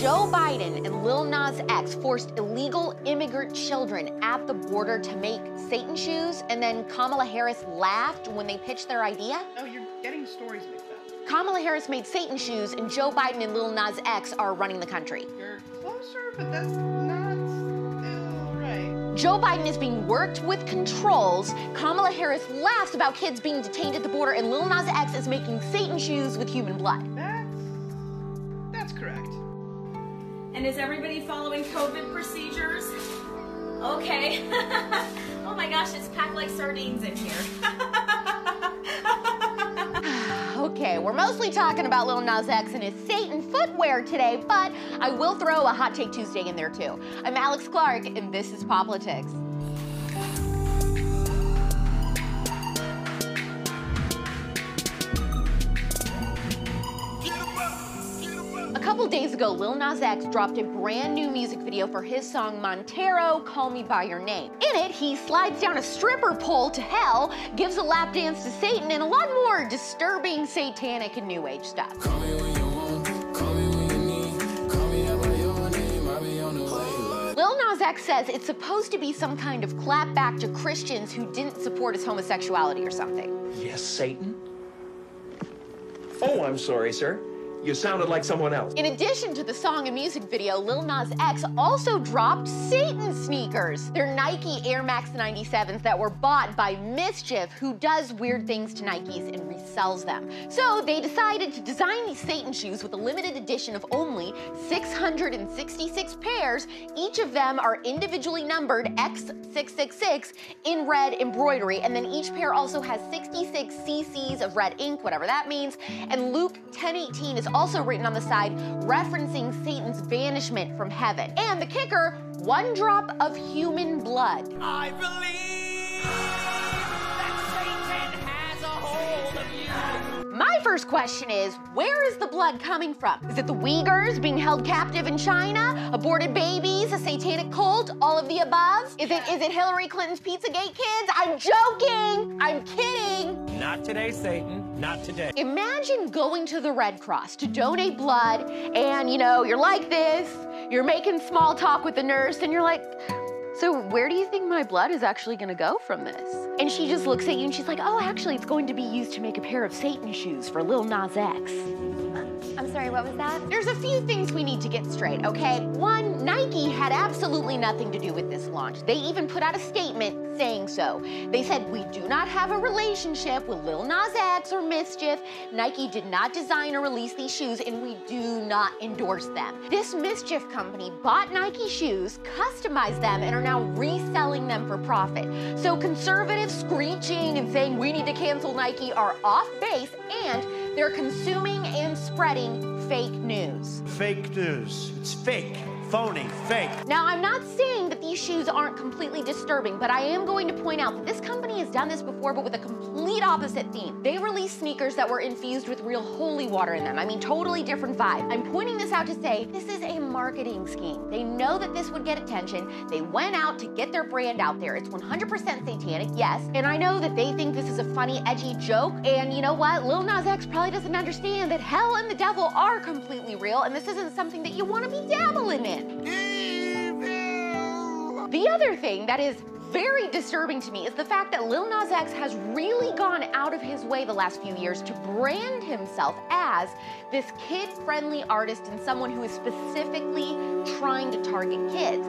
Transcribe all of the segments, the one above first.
Joe Biden and Lil Nas X forced illegal immigrant children at the border to make Satan shoes, and then Kamala Harris laughed when they pitched their idea? Oh, you're getting stories mixed up. Kamala Harris made Satan shoes, and Joe Biden and Lil Nas X are running the country. You're closer, but that's not still right. Joe Biden is being worked with controls. Kamala Harris laughs about kids being detained at the border, and Lil Nas X is making Satan shoes with human blood. And is everybody following COVID procedures? Okay. oh my gosh, it's packed like sardines in here. Okay, we're mostly talking about Lil Nas X and his Satan footwear today, but I will throw a Hot Take Tuesday in there too. I'm Alex Clark, and this is Poplitics. Couple days ago, Lil Nas X dropped a brand new music video for his song Montero, Call Me By Your Name. In it, he slides down a stripper pole to hell, gives a lap dance to Satan, and a lot more disturbing satanic and new age stuff. Call me when you want, call me when you need. Call me out by your name, I'll be on the way. Lil Nas X says it's supposed to be some kind of clapback to Christians who didn't support his homosexuality or something. Yes, Satan? Oh, I'm sorry, sir. You sounded like someone else. In addition to the song and music video, Lil Nas X also dropped Satan sneakers. They're Nike Air Max 97s that were bought by MSCHF, who does weird things to Nikes and resells them. So they decided to design these Satan shoes with a limited edition of only 666 pairs. Each of them are individually numbered X666 in red embroidery, and then each pair also has 66 cc's of red ink, whatever that means. And Luke 1018 is also written on the side, referencing Satan's banishment from heaven. And the kicker, one drop of human blood. I believe My first question is, where is the blood coming from? Is it the Uyghurs being held captive in China? Aborted babies? A satanic cult? All of the above? Is it is it Hillary Clinton's Pizzagate kids? I'm joking! I'm kidding! Not today, Satan. Not today. Imagine going to the Red Cross to donate blood, and you know, you're like this, you're making small talk with the nurse, and you're like, so where do you think my blood is actually gonna go from this? And she just looks at you and she's like, oh, actually, it's going to be used to make a pair of Satan shoes for Lil Nas X. Sorry, what was that? There's a few things we need to get straight, okay? One, Nike had absolutely nothing to do with this launch. They even put out a statement saying so. They said, We do not have a relationship with Lil Nas X or MSCHF. Nike did not design or release these shoes, and we do not endorse them. This MSCHF company bought Nike shoes, customized them, and are now reselling them for profit. So conservative screeching and saying we need to cancel Nike are off base, and they're consuming and spreading fake news. Fake news. It's fake, phony, fake. Now, I'm not saying that these shoes aren't completely disturbing, but I am going to point out that this company has done this before, but with a complete opposite theme. They released sneakers that were infused with real holy water in them. I mean, totally different vibe. I'm pointing this out to say this is a marketing scheme. They know that this would get attention. They went out to get their brand out there. It's 100% satanic, yes. And I know that they think this is a funny, edgy joke. And you know what? Lil Nas X probably doesn't understand that hell and the devil are completely real, and this isn't something that you want to be dabbling in. The other thing that is very disturbing to me is the fact that Lil Nas X has really gone out of his way the last few years to brand himself as this kid-friendly artist and someone who is specifically trying to target kids.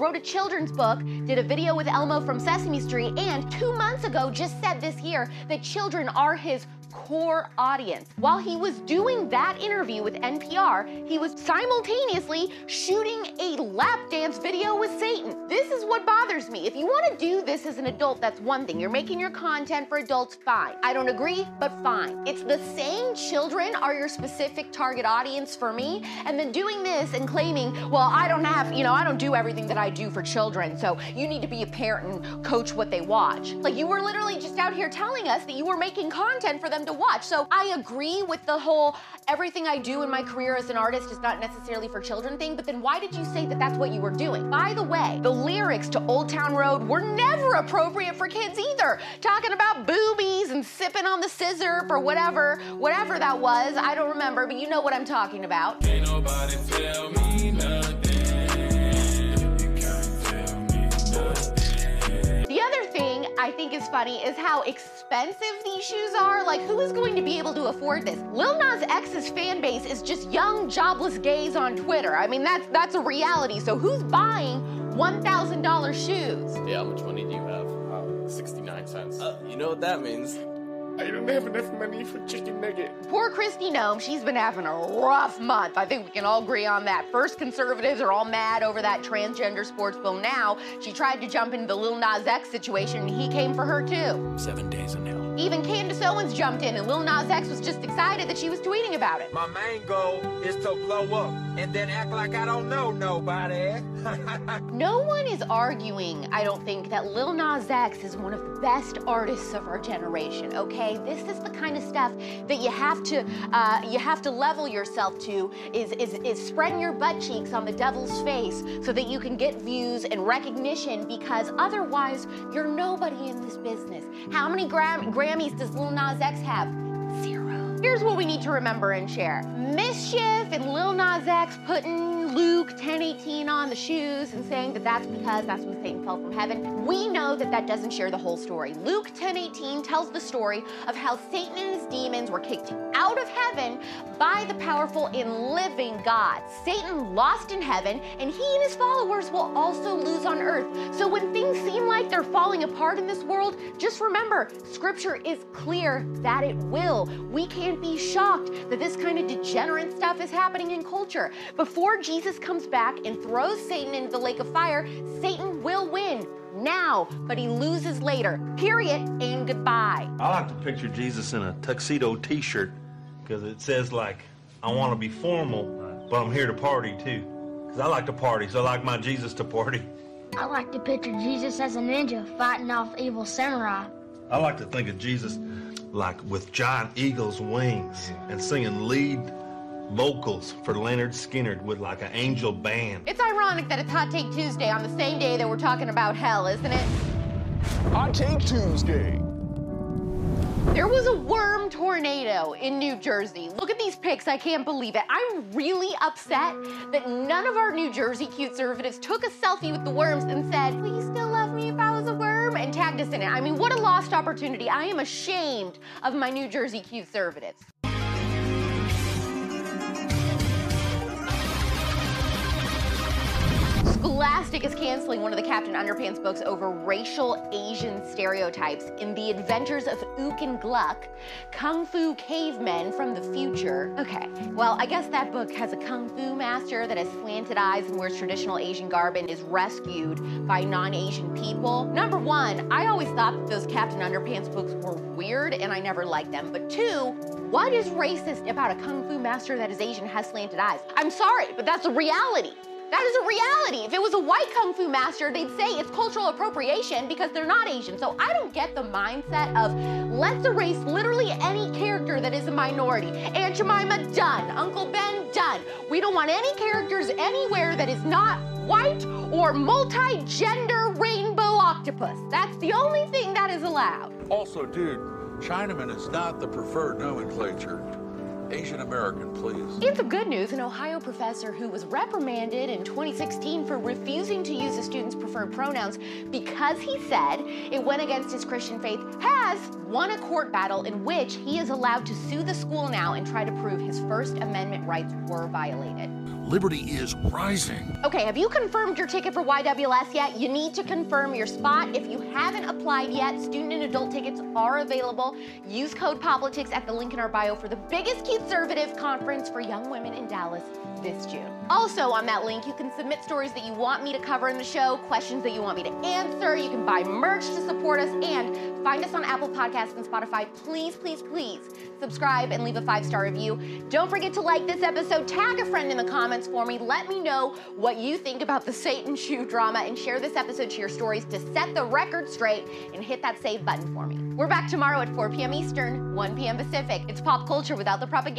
Wrote a children's book, did a video with Elmo from Sesame Street, and two months ago just said this year that children are his core audience. While he was doing that interview with NPR, he was simultaneously shooting a lap dance video with Satan. This is what bothers me. If you want to do this as an adult, that's one thing. You're making your content for adults, fine. I don't agree, but fine. It's the same children are your specific target audience for me, and then doing this and claiming, well, I don't have, you know, I don't do everything that I do for children, so you need to be a parent and coach what they watch. Like you were literally just out here telling us that you were making content for them to watch. So I agree with the whole everything I do in my career as an artist is not necessarily for children thing, but then why did you say that that's what you were doing? By the way, the lyrics to Old Town Road were never appropriate for kids either. Talking about boobies and sipping on the scissor or whatever, whatever that was. I don't remember, but you know what I'm talking about. I think is funny is how expensive these shoes are. Like, who is going to be able to afford this? Lil Nas X's fan base is just young, jobless gays on Twitter. I mean, that's that's a reality. So who's buying $1,000 shoes? Yeah, how much money do you have? Uh, 69 cents. Uh, you know what that means? I don't have enough money for chicken nugget. Poor Kristi Noem, she's been having a rough month. I think we can all agree on that. First, conservatives are all mad over that transgender sports bill. Now, she tried to jump into the Lil Nas X situation, and he came for her too. Seven days in hell. Even Candace Owens jumped in, and Lil Nas X was just excited that she was tweeting about it. My main goal is to blow up and then act like I don't know nobody. No one is arguing, I don't think, that Lil Nas X is one of the best artists of our generation. Okay, this is the kind of stuff that you have to uh, you have to level yourself to. Is is is spreading your butt cheeks on the devil's face so that you can get views and recognition because otherwise you're nobody in this business. How many Gram- Grammys does Lil Nas X have? Zero. Here's what we need to remember and share. MSCHF and Lil Nas X putting Luke 1018 on the shoes and saying that that's because that's when Satan fell from heaven. We know that that doesn't share the whole story. Luke 1018 tells the story of how Satan and his demons were kicked out of heaven by the powerful and living God. Satan lost in heaven, and he and his followers will also lose on earth. So when things seem like they're falling apart in this world, just remember, scripture is clear that it will. We can't be shocked that this kind of degenerate stuff is happening in culture. Before Jesus comes back and throws Satan into the lake of fire, Satan will win now, but he loses later. Period and goodbye. I like to picture Jesus in a tuxedo T-shirt because it says like, "I want to be formal, but I'm here to party too." Because I like to party, so I like my Jesus to party. I like to picture Jesus as a ninja fighting off evil samurai. I like to think of Jesus like with giant eagle's wings and singing lead vocals for Lynyrd Skynyrd with like an angel band. It's ironic that it's Hot Take Tuesday on the same day that we're talking about hell, isn't it? Hot Take Tuesday. There was a worm tornado in New Jersey. Look at these pics, I can't believe it. I'm really upset that none of our New Jersey cute conservatives took a selfie with the worms and said, Will you still love me if I was a worm? and tagged us in it. I mean, what a lost opportunity. I am ashamed of my New Jersey cute conservatives. Scholastic is canceling one of the Captain Underpants books over racial Asian stereotypes in The Adventures of Ook and Gluck, Kung Fu Cavemen from the Future. Okay, well, I guess that book has a Kung Fu master that has slanted eyes and wears traditional Asian garb and is rescued by non-Asian people. Number one, I always thought that those Captain Underpants books were weird and I never liked them. But two, what is racist about a Kung Fu master that is Asian has slanted eyes? I'm sorry, but that's a reality. That is a reality. If it was a white kung fu master, they'd say it's cultural appropriation because they're not Asian. So I don't get the mindset of let's erase literally any character that is a minority. Aunt Jemima, done. Uncle Ben, done. We don't want any characters anywhere that is not white or multi-gender rainbow octopus. That's the only thing that is allowed. Also, dude, Chinaman is not the preferred nomenclature. Asian American, please. In some good news, an Ohio professor who was reprimanded in 2016 for refusing to use a student's preferred pronouns because he said it went against his Christian faith has won a court battle in which he is allowed to sue the school now and try to prove his First Amendment rights were violated. Liberty is rising. Okay, have you confirmed your ticket for YWS yet? You need to confirm your spot. If you haven't applied yet, student and adult tickets are available. Use code POPLITICS at the link in our bio for the biggest conservative conference for young women in Dallas this June. Also on that link, you can submit stories that you want me to cover in the show, questions that you want me to answer. You can buy merch to support us and find us on Apple Podcasts and Spotify. Please, please, please subscribe and leave a five star review. Don't forget to like this episode, tag a friend in the comments for me. Let me know what you think about the Satan shoe drama and share this episode to your stories to set the record straight and hit that save button for me. We're back tomorrow at 4 p.m. Eastern, 1 p.m. Pacific. It's pop culture without the propaganda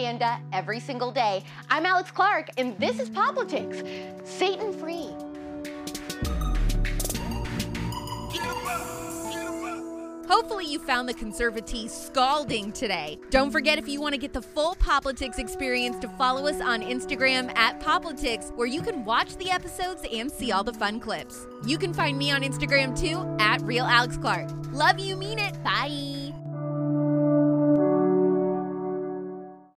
every single day. I'm Alex Clark, and this is Poplitics, Satan free. Hopefully, you found the conservatea scalding today. Don't forget, if you want to get the full Poplitics experience, to follow us on Instagram at Poplitics, where you can watch the episodes and see all the fun clips. You can find me on Instagram too at Real Alex Clark. Love you, mean it. Bye.